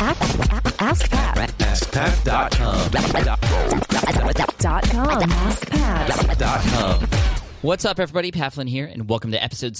Ask Pat. AskPat.com. Dot com. AskPat. Dot com. What's up, everybody? Pat Flynn here, and welcome to episode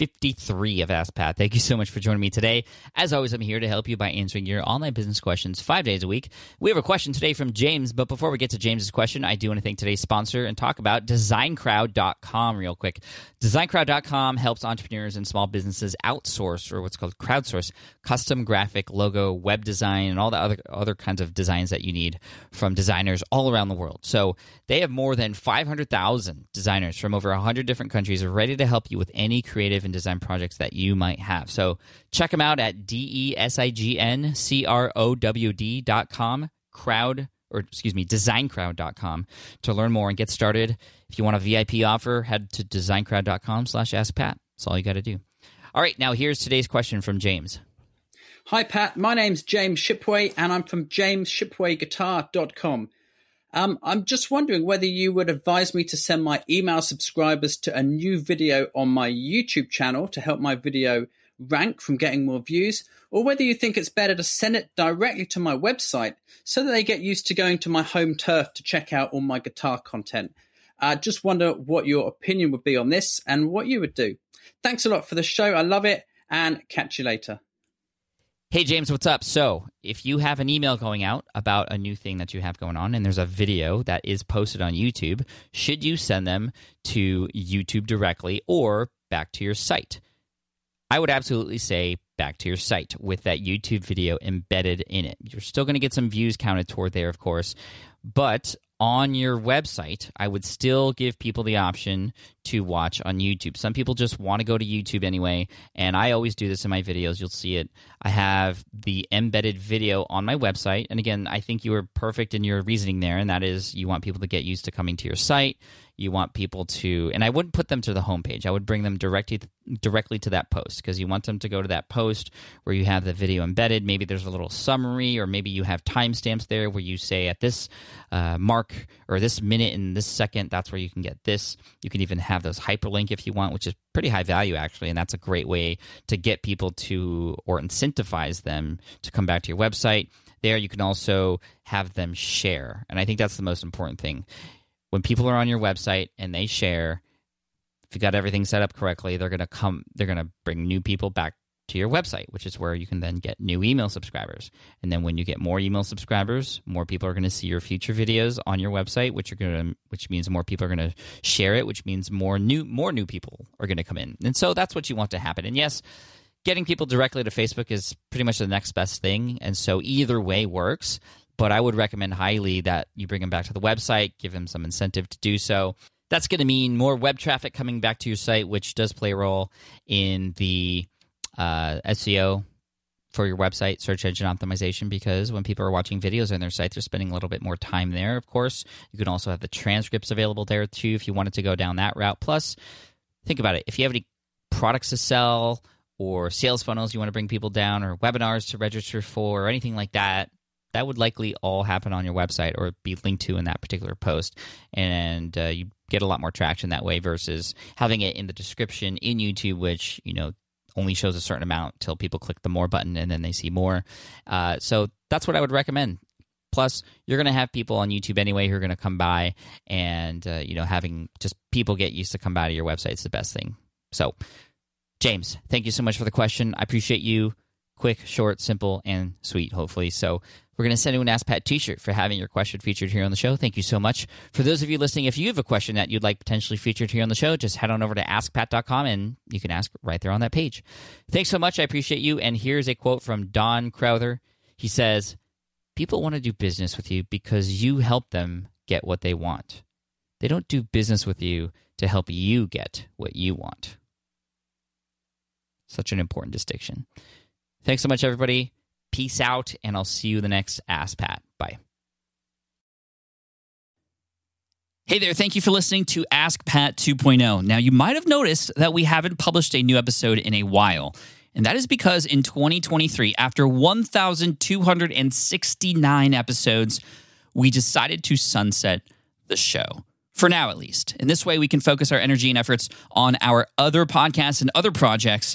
653 of Ask Pat. Thank you so much for joining me today. As always, I'm here to help you by answering your online business questions five days a week. We have a question today from James, but before we get to James's question, I do want to thank today's sponsor and talk about DesignCrowd.com real quick. DesignCrowd.com helps entrepreneurs and small businesses outsource, or what's called crowdsource, custom graphic, logo, web design, and all the other other kinds of designs that you need from designers all around the world. So they have more than 500,000 designers from over 100 different countries ready to help you with any creative and design projects that you might have. So check them out at D E S I G N C R O W D dot com, crowd, or excuse me, designcrowd.com to learn more and get started. If you want a VIP offer, head to designcrowd.com slash ask Pat. That's all you got to do. All right, now here's today's question from James. Hi, Pat. My name's James Shipway, and I'm from jamesshipwayguitar.com. Um, I'm just wondering whether you would advise me to send my email subscribers to a new video on my YouTube channel to help my video rank from getting more views, or whether you think it's better to send it directly to my website so that they get used to going to my home turf to check out all my guitar content. I just wonder what your opinion would be on this and what you would do. Thanks a lot for the show. I love it, and catch you later. Hey, James, what's up? So, if you have an email going out about a new thing that you have going on and there's a video that is posted on YouTube, should you send them to YouTube directly or back to your site? I would absolutely say back to your site with that YouTube video embedded in it. You're still going to get some views counted toward there, of course, but on your website, I would still give people the option to watch on YouTube. Some people just want to go to YouTube anyway, and I always do this in my videos. You'll see it. I have the embedded video on my website, and again, I think you were perfect in your reasoning there, and that is you want people to get used to coming to your site. You want people to, and I wouldn't put them to the homepage. I would bring them directly directly to that post because you want them to go to that post where you have the video embedded. Maybe there's a little summary, or maybe you have timestamps there where you say at this uh, mark or this minute and this second, that's where you can get this. You can even have those hyperlink if you want, which is pretty high value actually, and that's a great way to get people to or incentivize them to come back to your website. There, you can also have them share, and I think that's the most important thing when people are on your website and they share if you got everything set up correctly they're to come they're to bring new people back to your website which is where you can then get new email subscribers. And then when you get more email subscribers more people are going to see your future videos on your website which are going to which means more people are going to share it which means more new more new people are going to come in. And so that's what you want to happen. And yes getting people directly to facebook is pretty much the next best thing. And so either way works but I would recommend highly that you bring them back to the website, give them some incentive to do so. That's going to mean more web traffic coming back to your site, which does play a role in the uh, SEO for your website, search engine optimization, because when people are watching videos on their site, they're spending a little bit more time there, of course. You can also have the transcripts available there too if you wanted to go down that route. Plus, think about it if you have any products to sell, or sales funnels you want to bring people down, or webinars to register for, or anything like that, that would likely all happen on your website or be linked to in that particular post. And uh, you get a lot more traction that way versus having it in the description in YouTube, which, you know, only shows a certain amount till people click the more button and then they see more. Uh, so that's what I would recommend. Plus, you're going to have people on YouTube anyway who are going to come by, and uh, you know, having just people get used to come by to your website is the best thing. So, James, thank you so much for the question. I appreciate you. Quick, short, simple, and sweet. Hopefully, so we're going to send you an Ask Pat t shirt for having your question featured here on the show. Thank you so much. For those of you listening, if you have a question that you'd like potentially featured here on the show, just head on over to askpat.com and you can ask right there on that page. Thanks so much. I appreciate you. And here's a quote from Don Crowther. He says, People want to do business with you because you help them get what they want. They don't do business with you to help you get what you want. Such an important distinction. Thanks so much, everybody. Peace out, and I'll see you the next Ask Pat. Bye. Hey there, thank you for listening to Ask Pat 2.0. Now, you might have noticed that we haven't published a new episode in a while. And that is because in 2023, after 1,269 episodes, we decided to sunset the show. For now, at least. In this way, we can focus our energy and efforts on our other podcasts and other projects